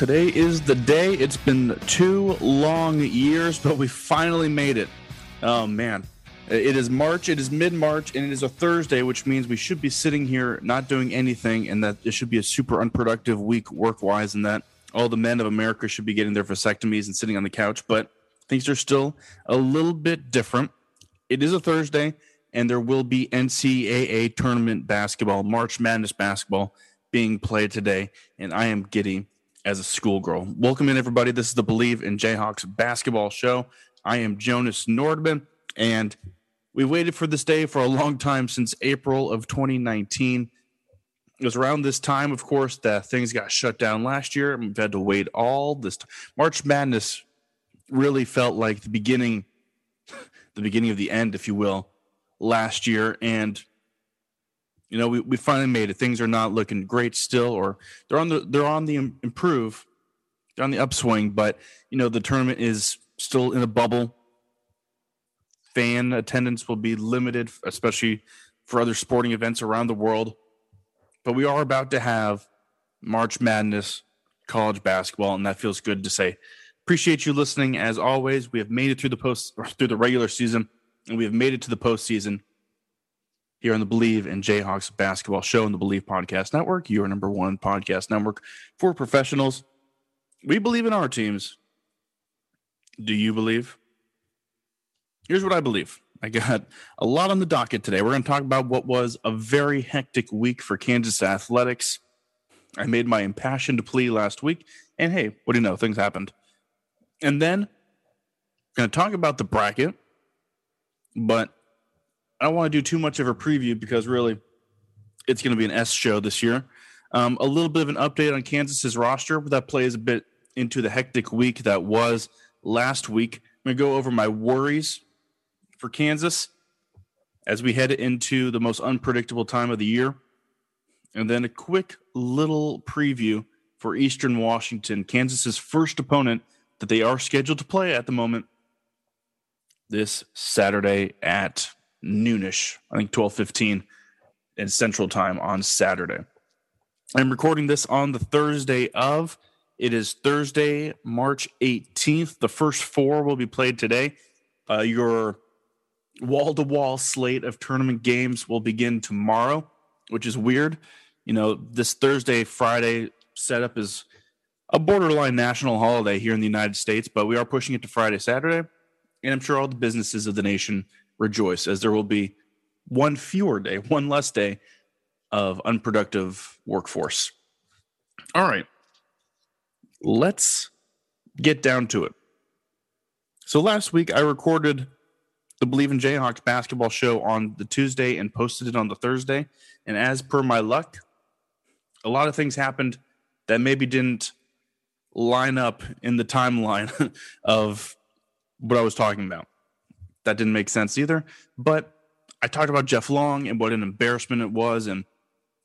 Today is the day. It's been two long years, but we finally made it. Oh, man. It is March, it is mid March, and it is a Thursday, which means we should be sitting here not doing anything, and that it should be a super unproductive week work wise, and that all the men of America should be getting their vasectomies and sitting on the couch. But things are still a little bit different. It is a Thursday, and there will be NCAA tournament basketball, March Madness basketball being played today, and I am giddy as a schoolgirl. Welcome in, everybody. This is the Bleav in Jayhawks basketball show. I am Jonas Nordman, and we waited for this day for a long time since April of 2019. It was around this time, of course, that things got shut down last year. We've had to wait all this. March Madness really felt like the beginning, the beginning of the end, if you will, last year. And you know, we, we finally made it. Things are not looking great still, or they're on the they're on the improve, they're on the upswing. But you know, the tournament is still in a bubble. Fan attendance will be limited, especially for other sporting events around the world. But we are about to have March Madness college basketball, and that feels good to say. Appreciate you listening as always. We have made it through the post through the regular season, and we have made it to the postseason here on the Bleav in Jayhawks basketball show on the Bleav Podcast Network, your number one podcast network for professionals. We believe in our teams. Do you believe? Here's what I believe. I got a lot on the docket today. We're going to talk about what was a very hectic week for Kansas athletics. I made my impassioned plea last week, and hey, what do you know? Things happened. And then, we're going to talk about the bracket, but I don't want to do too much of a preview because really it's going to be an S show this year. Um, a little bit of an update on Kansas's roster, but that plays a bit into the hectic week that was last week. I'm going to go over my worries for Kansas as we head into the most unpredictable time of the year. And then a quick little preview for Eastern Washington, Kansas's first opponent that they are scheduled to play at the moment this Saturday at noonish, I think 12:15 in Central Time on Saturday. I'm recording this on the Thursday of. It is Thursday, March 18th. The first four will be played today. Uh, your wall to wall slate of tournament games will begin tomorrow, which is weird. You know, this Thursday, Friday setup is a borderline national holiday here in the United States, but we are pushing it to Friday, Saturday. And I'm sure all the businesses of the nation rejoice, as there will be one fewer day, one less day of unproductive workforce. All right, let's get down to it. So last week I recorded the Bleav in Jayhawks basketball show on the Tuesday and posted it on the Thursday. And as per my luck, a lot of things happened that maybe didn't line up in the timeline of what I was talking about that didn't make sense either. But I talked about Jeff Long and what an embarrassment it was, and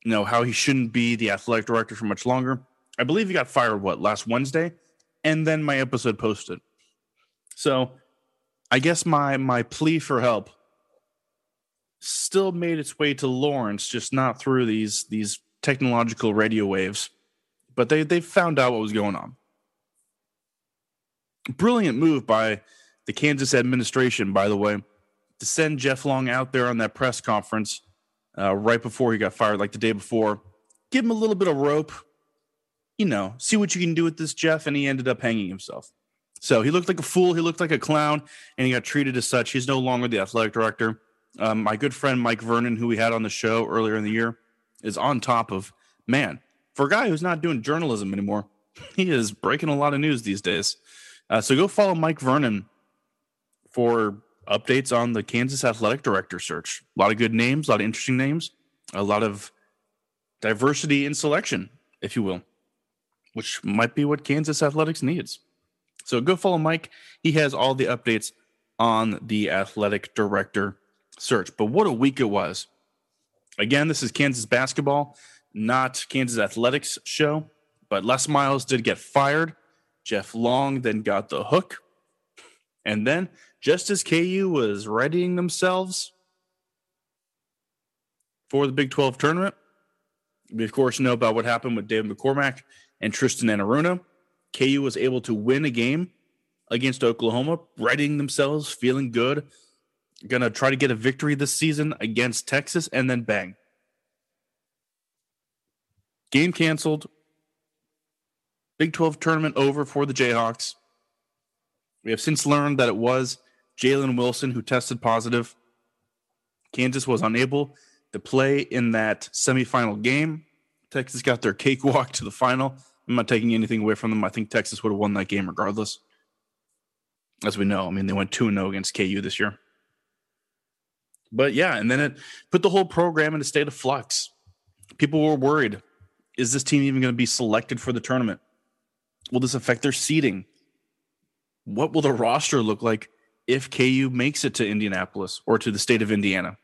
you know how he shouldn't be the athletic director for much longer. I believe he got fired what last Wednesday, and then my episode posted. So I guess my my plea for help still made its way to Lawrence, just not through these these technological radio waves. But they they found out what was going on. Brilliant move by the Kansas administration, by the way, to send Jeff Long out there on that press conference uh, right before he got fired, like the day before, give him a little bit of rope, you know, see what you can do with this, Jeff. And he ended up hanging himself. So he looked like a fool. He looked like a clown, and he got treated as such. He's no longer the athletic director. Um, my good friend Mike Vernon, who we had on the show earlier in the year, is on top of man for a guy who's not doing journalism anymore. He is breaking a lot of news these days. Uh, so go follow Mike Vernon for updates on the Kansas athletic director search. A lot of good names, a lot of interesting names, a lot of diversity in selection, if you will, which might be what Kansas athletics needs. So go follow Mike. He has all the updates on the athletic director search. But what a week it was. Again, this is Kansas basketball, not Kansas athletics show. But Les Miles did get fired. Jeff Long then got the hook. And then, just as KU was readying themselves for the Big 12 tournament, we, of course, know about what happened with David McCormack and Tristan Enaruna. KU was able to win a game against Oklahoma, readying themselves, feeling good, going to try to get a victory this season against Texas, and then bang. Game canceled. Big 12 tournament over for the Jayhawks. We have since learned that it was Jalen Wilson who tested positive. Kansas was unable to play in that semifinal game. Texas got their cakewalk to the final. I'm not taking anything away from them. I think Texas would have won that game regardless. As we know, I mean, they went 2 0 against KU this year. But yeah, and then it put the whole program in a state of flux. People were worried is this team even going to be selected for the tournament? Will this affect their seeding? What will the roster look like if KU makes it to Indianapolis or to the state of Indiana?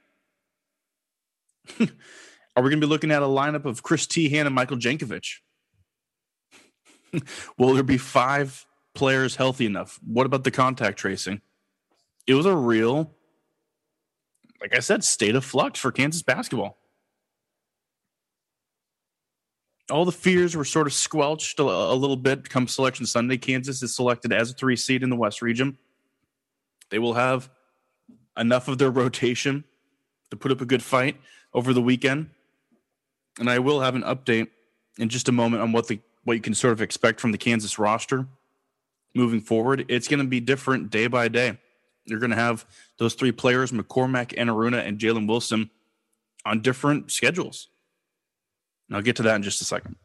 Are we going to be looking at a lineup of Chris Teahan and Michael Jankovich? Will there be five players healthy enough? What about the contact tracing? It was a real, like I said, state of flux for Kansas basketball. All the fears were sort of squelched a, a little bit come selection Sunday. Kansas is selected as a three seed in the West region. They will have enough of their rotation to put up a good fight over the weekend. And I will have an update in just a moment on what the what you can sort of expect from the Kansas roster moving forward. It's going to be different day by day. You're going to have those three players, McCormack, Enaruna, and Jalen Wilson, on different schedules. And I'll get to that in just a second.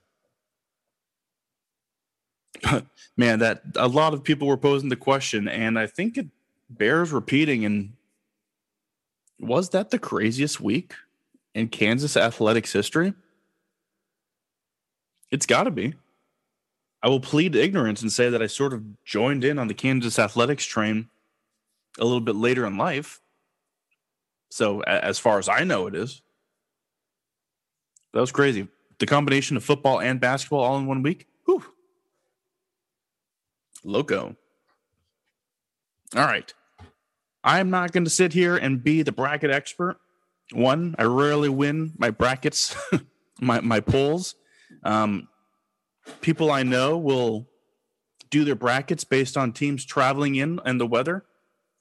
Man, that a lot of people were posing the question, and I think it bears repeating. And was that the craziest week in Kansas athletics history? It's got to be. I will plead ignorance and say that I sort of joined in on the Kansas athletics train a little bit later in life. So, as far as I know, it is. That was crazy. The combination of football and basketball all in one week. Whew. Loco. All right. I'm not going to sit here and be the bracket expert. One, I rarely win my brackets, my, my polls. Um, people I know will do their brackets based on teams traveling in and the weather,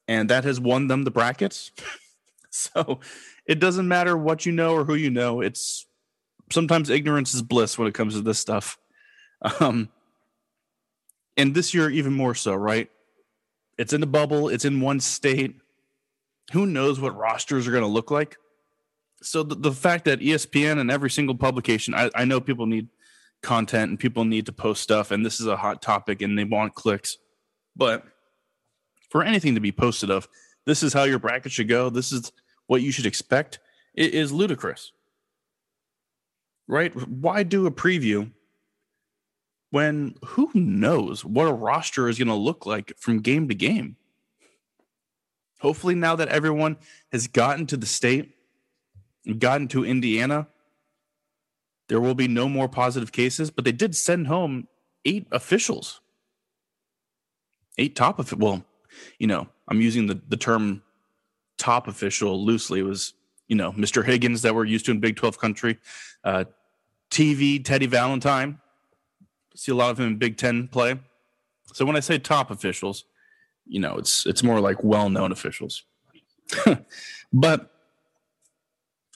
and that has won them the brackets. so it doesn't matter what you know or who you know. It's sometimes ignorance is bliss when it comes to this stuff. Um, and this year, even more so, right? It's in the bubble, it's in one state. Who knows what rosters are going to look like? So the, the fact that ESPN and every single publication, I, I know people need content and people need to post stuff and this is a hot topic and they want clicks. But for anything to be posted of this is how your bracket should go. This is what you should expect. It is ludicrous. Right? Why do a preview when who knows what a roster is going to look like from game to game hopefully now that everyone has gotten to the state gotten to indiana there will be no more positive cases, but they did send home eight officials. Eight top of well, you know, I'm using the, the term top official loosely. It was, you know, Mr. Higgins that we're used to in Big 12 country. Uh, TV, Teddy Valentine. See a lot of him in Big Ten play. So when I say top officials, you know, it's it's more like well-known officials. but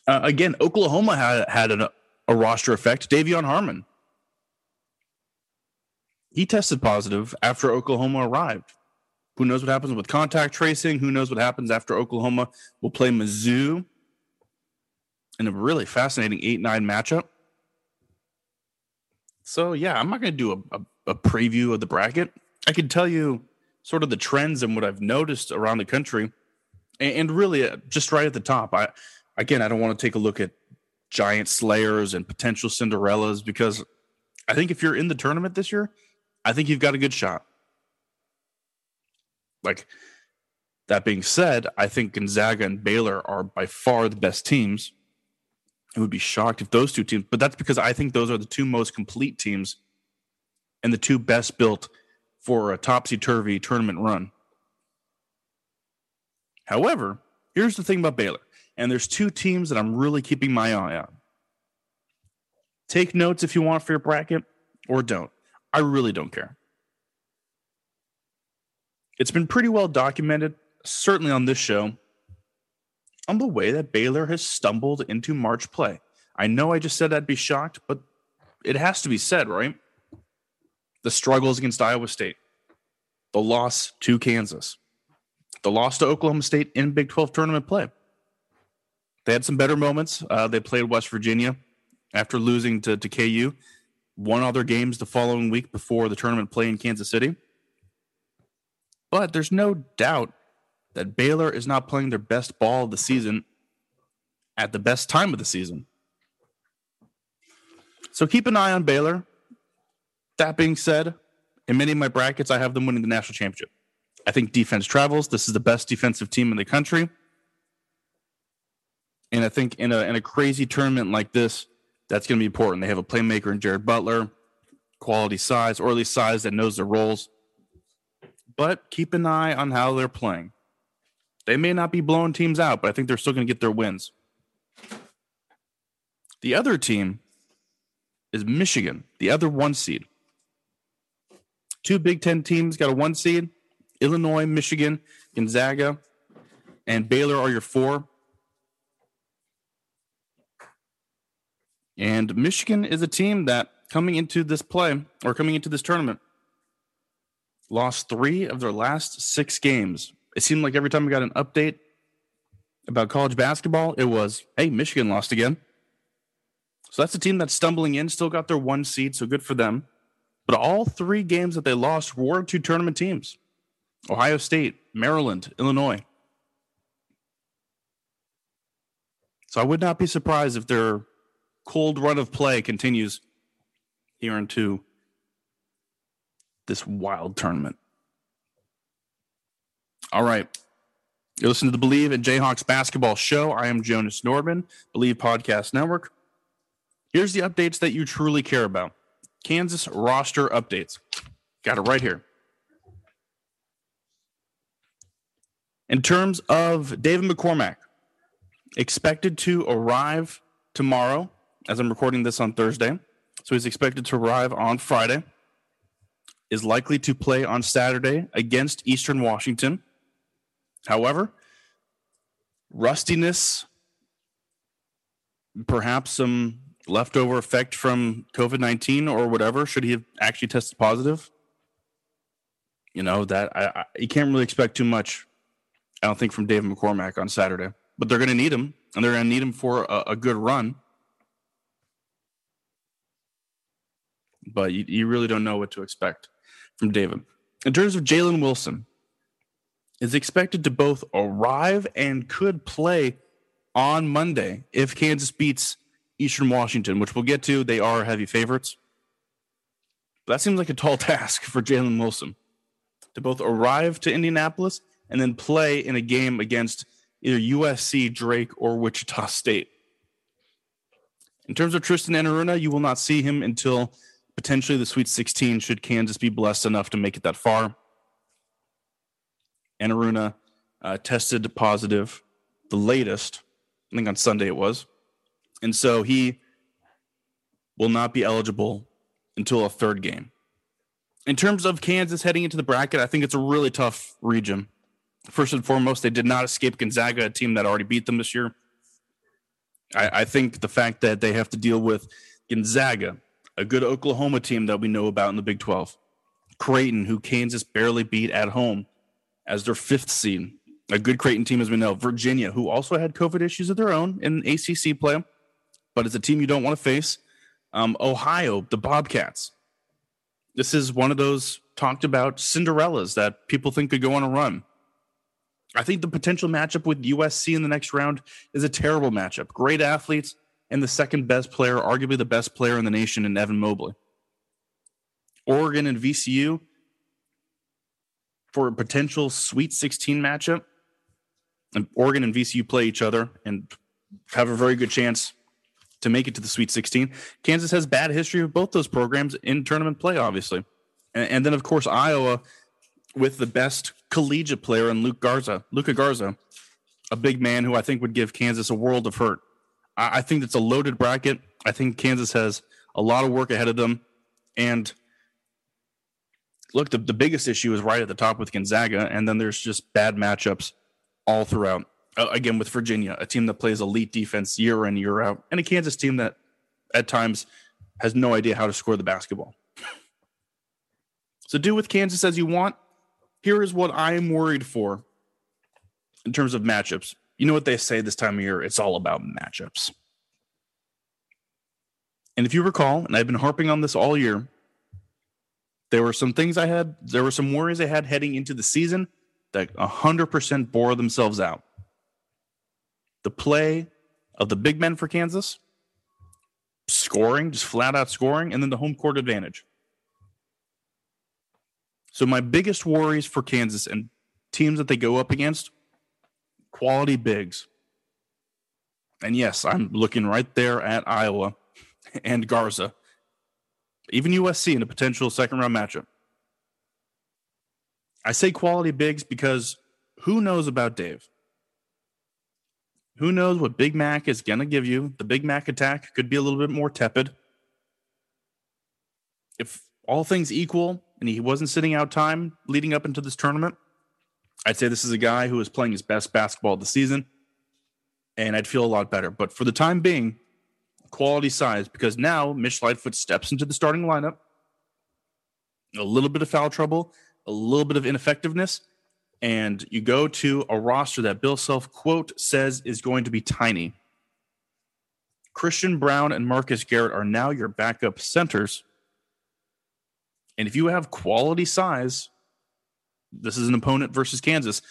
uh, again, Oklahoma had had an a roster effect. De'Vion Harmon. He tested positive after Oklahoma arrived. Who knows what happens with contact tracing? Who knows what happens after Oklahoma will play Mizzou in a really fascinating 8 9 matchup? So, yeah, I'm not going to do a, a, a, preview of the bracket. I can tell you sort of the trends and what I've noticed around the country. And, and really, uh, just right at the top, I again, I don't want to take a look at giant slayers and potential Cinderellas because I think if you're in the tournament this year, I think you've got a good shot. Like that being said, I think Gonzaga and Baylor are by far the best teams. I would be shocked if those two teams, but that's because I think those are the two most complete teams and the two best built for a topsy turvy tournament run. However, here's the thing about Baylor, and there's two teams that I'm really keeping my eye on. Take notes if you want for your bracket or don't. I really don't care. It's been pretty well documented, certainly on this show, on the way that Baylor has stumbled into March play. I know I just said I'd be shocked, but it has to be said, right? The struggles against Iowa State, the loss to Kansas, the loss to Oklahoma State in Big 12 tournament play. They had some better moments. Uh, they played West Virginia after losing to, to KU, won other games the following week before the tournament play in Kansas City. But there's no doubt that Baylor is not playing their best ball of the season at the best time of the season. So keep an eye on Baylor. That being said, in many of my brackets, I have them winning the national championship. I think defense travels. This is the best defensive team in the country. And I think in a in a crazy tournament like this, that's going to be important. They have a playmaker in Jared Butler, quality size, or at least size that knows their roles. But keep an eye on how they're playing. They may not be blowing teams out, but I think they're still going to get their wins. The other team is Michigan, the other one seed. Two Big Ten teams got a one seed. Illinois, Michigan, Gonzaga, and Baylor are your four. And Michigan is a team that coming into this play or coming into this tournament lost three of their last six games. It seemed like every time we got an update about college basketball, it was, hey, Michigan lost again. So that's a team that's stumbling in, still got their one seed, so good for them. But all three games that they lost were to tournament teams Ohio State, Maryland, Illinois. So I would not be surprised if their cold run of play continues here into this wild tournament. All right. You listen to the Bleav in Jayhawks basketball show. I am Jonas Nordman, Bleav Podcast Network. Here's the updates that you truly care about Kansas roster updates. Got it right here. In terms of David McCormack, expected to arrive tomorrow as I'm recording this on Thursday. So he's expected to arrive on Friday. Is likely to play on Saturday against Eastern Washington. However, rustiness, perhaps some leftover effect from COVID 19 or whatever, should he have actually tested positive? You know, that I, I, you can't really expect too much, I don't think, from David McCormack on Saturday. But they're going to need him, and they're going to need him for a, a good run. but you, you really don't know what to expect from David. In terms of Jalen Wilson, is expected to both arrive and could play on Monday if Kansas beats Eastern Washington, which we'll get to. They are heavy favorites. But that seems like a tall task for Jalen Wilson to both arrive to Indianapolis and then play in a game against either USC, Drake, or Wichita State. In terms of Tristan Enaruna, you will not see him until potentially the Sweet 16 should Kansas be blessed enough to make it that far. Enaruna uh, tested positive, the latest, I think on Sunday it was. And so he will not be eligible until a third game. In terms of Kansas heading into the bracket, I think it's a really tough region. First and foremost, they did not escape Gonzaga, a team that already beat them this year. I, I think the fact that they have to deal with Gonzaga, a good Oklahoma team that we know about in the Big 12. Creighton, who Kansas barely beat at home as their fifth seed. A good Creighton team, as we know. Virginia, who also had COVID issues of their own in ACC play, but it's a team you don't want to face. Um, Ohio, the Bobcats. This is one of those talked about Cinderellas that people think could go on a run. I think the potential matchup with USC in the next round is a terrible matchup. Great athletes, and the second best player, arguably the best player in the nation, in Evan Mobley. Oregon and VCU, for a potential Sweet 16 matchup. And Oregon and VCU play each other and have a very good chance to make it to the Sweet 16. Kansas has bad history with both those programs in tournament play, obviously. And, and then, of course, Iowa with the best collegiate player in Luke Garza, Luka Garza, a big man who I think would give Kansas a world of hurt. I, I think it's a loaded bracket. I think Kansas has a lot of work ahead of them. And look, the, the biggest issue is right at the top with Gonzaga, and then there's just bad matchups all throughout. Uh, again, with Virginia, a team that plays elite defense year in, year out, and a Kansas team that at times has no idea how to score the basketball. so do with Kansas as you want. Here is what I am worried for in terms of matchups. You know what they say this time of year? It's all about matchups. And if you recall, and I've been harping on this all year, there were some things I had, there were some worries I had heading into the season that 100% bore themselves out. The play of the big men for Kansas, scoring, just flat out scoring, and then the home court advantage. So, my biggest worries for Kansas and teams that they go up against quality bigs. And yes, I'm looking right there at Iowa and Garza even USC in a potential second round matchup. I say quality bigs because who knows about Dave? Who knows what Big Mac is going to give you? The Big Mac attack could be a little bit more tepid. If all things equal and he wasn't sitting out time leading up into this tournament, I'd say this is a guy who is playing his best basketball of the season, and I'd feel a lot better. But for the time being, quality size because now Mitch Lightfoot steps into the starting lineup. A little bit of foul trouble, a little bit of ineffectiveness, and you go to a roster that Bill Self quote says is going to be tiny. Christian Brown and Marcus Garrett are now your backup centers. And if you have quality size, this is an opponent versus Kansas.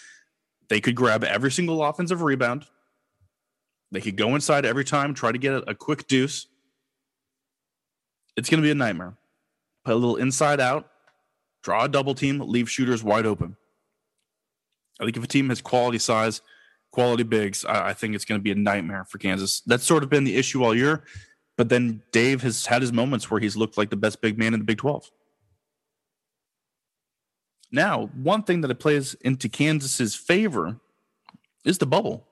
They could grab every single offensive rebound, they could go inside every time, try to get a, a quick deuce. It's going to be a nightmare. Play a little inside out, draw a double team, leave shooters wide open. I think if a team has quality size, quality bigs, I, I think it's going to be a nightmare for Kansas. That's sort of been the issue all year. But then Dave has had his moments where he's looked like the best big man in the Big 12. Now, one thing that it plays into Kansas's favor is the bubble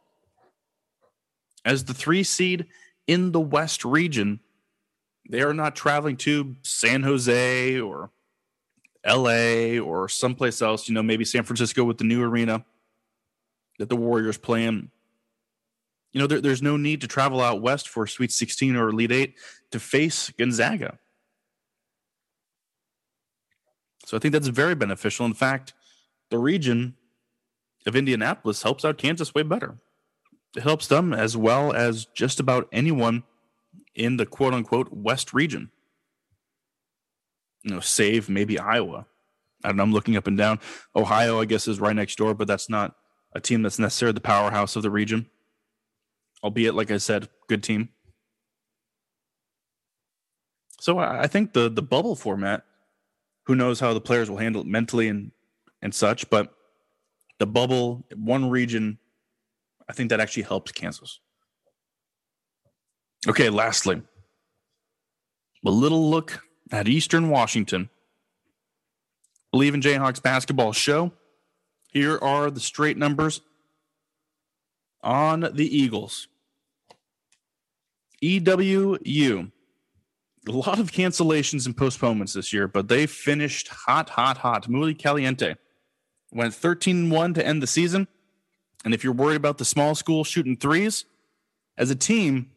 as the three seed in the West region. They are not traveling to San Jose or LA or someplace else, you know, maybe San Francisco with the new arena that the Warriors play in. You know, there, there's no need to travel out west for Sweet 16 or Elite 8 to face Gonzaga. So I think that's very beneficial. In fact, the region of Indianapolis helps out Kansas way better helps them as well as just about anyone in the quote unquote West region. You know, save maybe Iowa. I don't know. I'm looking up and down. Ohio, I guess, is right next door, but that's not a team that's necessarily the powerhouse of the region. Albeit, like I said, good team. So I think the the bubble format, who knows how the players will handle it mentally and and such, but the bubble, one region I think that actually helps Kansas. Okay, lastly, a little look at Eastern Washington. Bleav in Jayhawks basketball show. Here are the straight numbers on the Eagles. EWU. A lot of cancellations and postponements this year, but they finished hot, hot, hot. Muy caliente. Went 13 1 to end the season. And if you're worried about the small school shooting threes, as a team,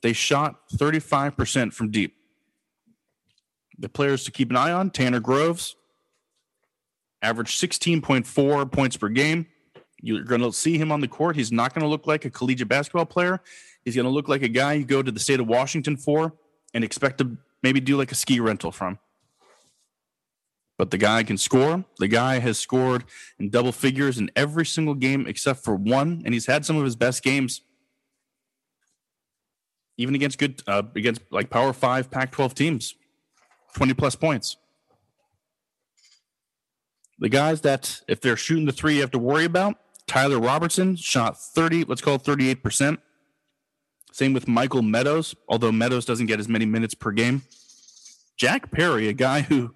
they shot 35% from deep. The players to keep an eye on Tanner Groves, averaged 16.4 points per game. You're going to see him on the court. He's not going to look like a collegiate basketball player. He's going to look like a guy you go to the state of Washington for and expect to maybe do like a ski rental from but the guy can score. The guy has scored in double figures in every single game except for one, and he's had some of his best games, even against good uh, against like Power Five, Pac-12 teams, twenty plus points. The guys that, if they're shooting the three, you have to worry about Tyler Robertson shot 30, let's call it 38%. Same with Michael Meadows, although Meadows doesn't get as many minutes per game. Jack Perry, a guy who,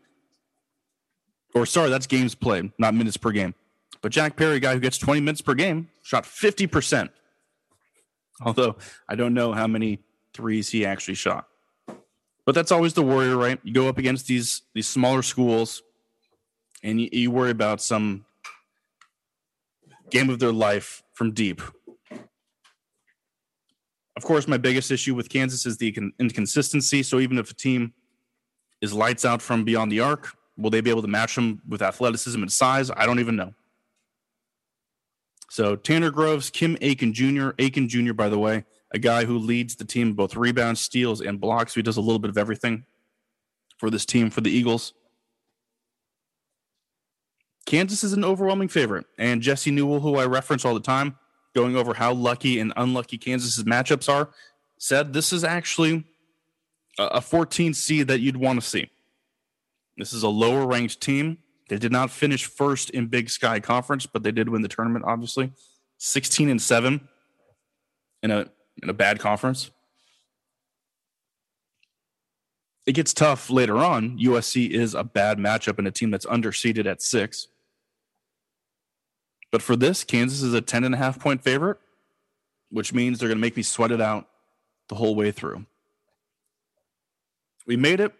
or sorry, that's games played, not minutes per game. But Jack Perry, guy who gets 20 minutes per game, shot 50%. Although I don't know how many threes he actually shot. But that's always the worry, right? You go up against these these smaller schools, and you, you worry about some game of their life from deep. Of course, my biggest issue with Kansas is the inconsistency. So even if a team is lights out from beyond the arc, will they be able to match them with athleticism and size? I don't even know. So Tanner Groves, Kim Aiken Jr., Aiken Jr., by the way, a guy who leads the team both rebounds, steals, and blocks. He does a little bit of everything for this team for the Eagles. Kansas is an overwhelming favorite, and Jesse Newell, who I reference all the time, going over how lucky and unlucky Kansas's matchups are, said this is actually a 14 seed that you'd want to see. This is a lower ranked team. They did not finish first in Big Sky Conference, but they did win the tournament, obviously. 16 and 7 in a in a bad conference. It gets tough later on. USC is a bad matchup in a team that's underseeded at six. But for this, Kansas is a 10 and a half point favorite, which means they're going to make me sweat it out the whole way through. We made it.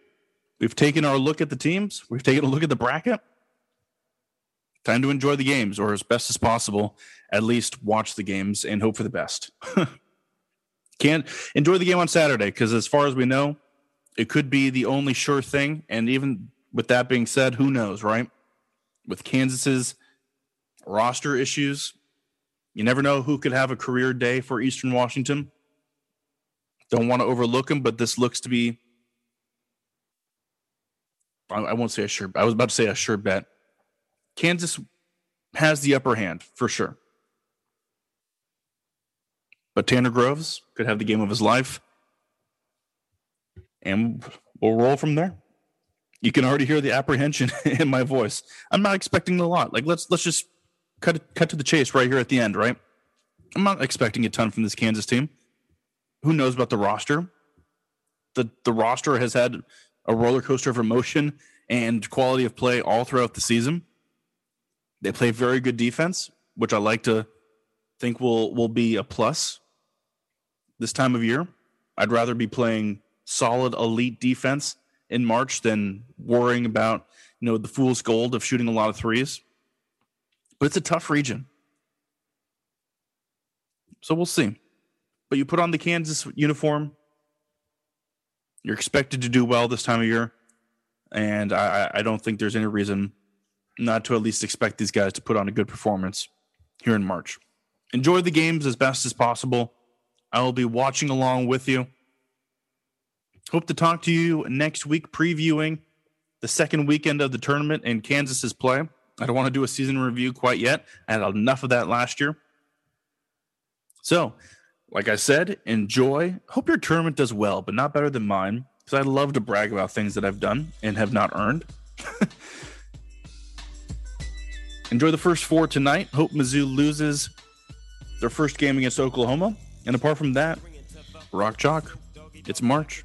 We've taken our look at the teams. We've taken a look at the bracket. Time to enjoy the games, or as best as possible, at least watch the games and hope for the best. Can't enjoy the game on Saturday because, as far as we know, it could be the only sure thing. And even with that being said, who knows, right? With Kansas's roster issues, you never know who could have a career day for Eastern Washington. Don't want to overlook him, but this looks to be. I won't say a sure. I was about to say a sure bet. Kansas has the upper hand for sure. But Tanner Groves could have the game of his life. And we'll roll from there. You can already hear the apprehension in my voice. I'm not expecting a lot. Like let's let's just cut cut to the chase right here at the end, right? I'm not expecting a ton from this Kansas team. Who knows about the roster? The the roster has had a roller coaster of emotion and quality of play all throughout the season. They play very good defense, which I like to think will will be a plus this time of year. I'd rather be playing solid elite defense in March than worrying about, you know, the fool's gold of shooting a lot of threes. But it's a tough region. So we'll see. But you put on the Kansas uniform, you're expected to do well this time of year. And I, I don't think there's any reason not to at least expect these guys to put on a good performance here in March. Enjoy the games as best as possible. I will be watching along with you. Hope to talk to you next week previewing the second weekend of the tournament in Kansas's play. I don't want to do a season review quite yet. I had enough of that last year. So, like I said, enjoy. Hope your tournament does well, but not better than mine, because I love to brag about things that I've done and have not earned. enjoy the first four tonight. Hope Mizzou loses their first game against Oklahoma. And apart from that, rock chalk. It's March.